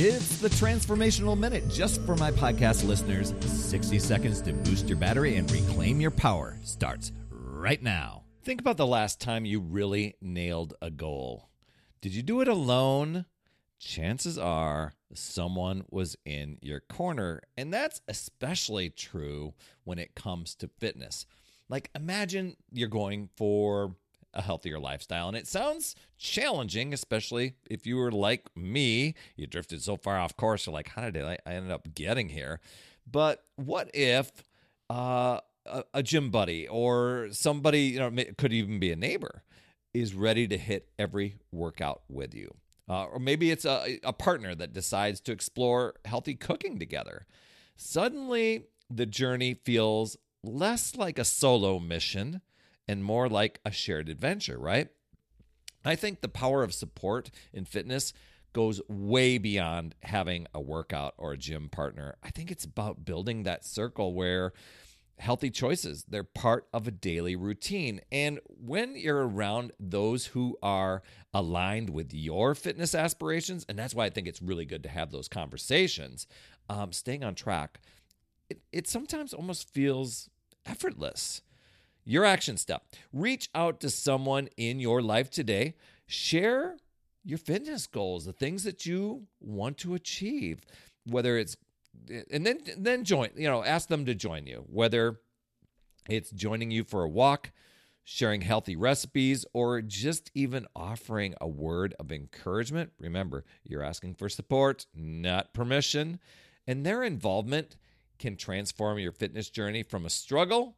It's the Transformational Minute just for my podcast listeners. 60 seconds to boost your battery and reclaim your power starts right now. Think about the last time you really nailed a goal. Did you do it alone? Chances are someone was in your corner. And that's especially true when it comes to fitness. Like, imagine you're going for a healthier lifestyle. And it sounds challenging, especially if you were like me. You drifted so far off course. You're like, how did I, I end up getting here? But what if uh, a, a gym buddy or somebody, you know, could even be a neighbor, is ready to hit every workout with you? Uh, or maybe it's a, a partner that decides to explore healthy cooking together. Suddenly, the journey feels less like a solo mission and more like a shared adventure, right? I think the power of support in fitness goes way beyond having a workout or a gym partner. I think it's about building that circle where healthy choices, they're part of a daily routine. And when you're around those who are aligned with your fitness aspirations, and that's why I think it's really good to have those conversations, um, staying on track, it, it sometimes almost feels effortless. Your action step reach out to someone in your life today. Share your fitness goals, the things that you want to achieve, whether it's and then then join, you know, ask them to join you, whether it's joining you for a walk, sharing healthy recipes, or just even offering a word of encouragement. Remember, you're asking for support, not permission, and their involvement can transform your fitness journey from a struggle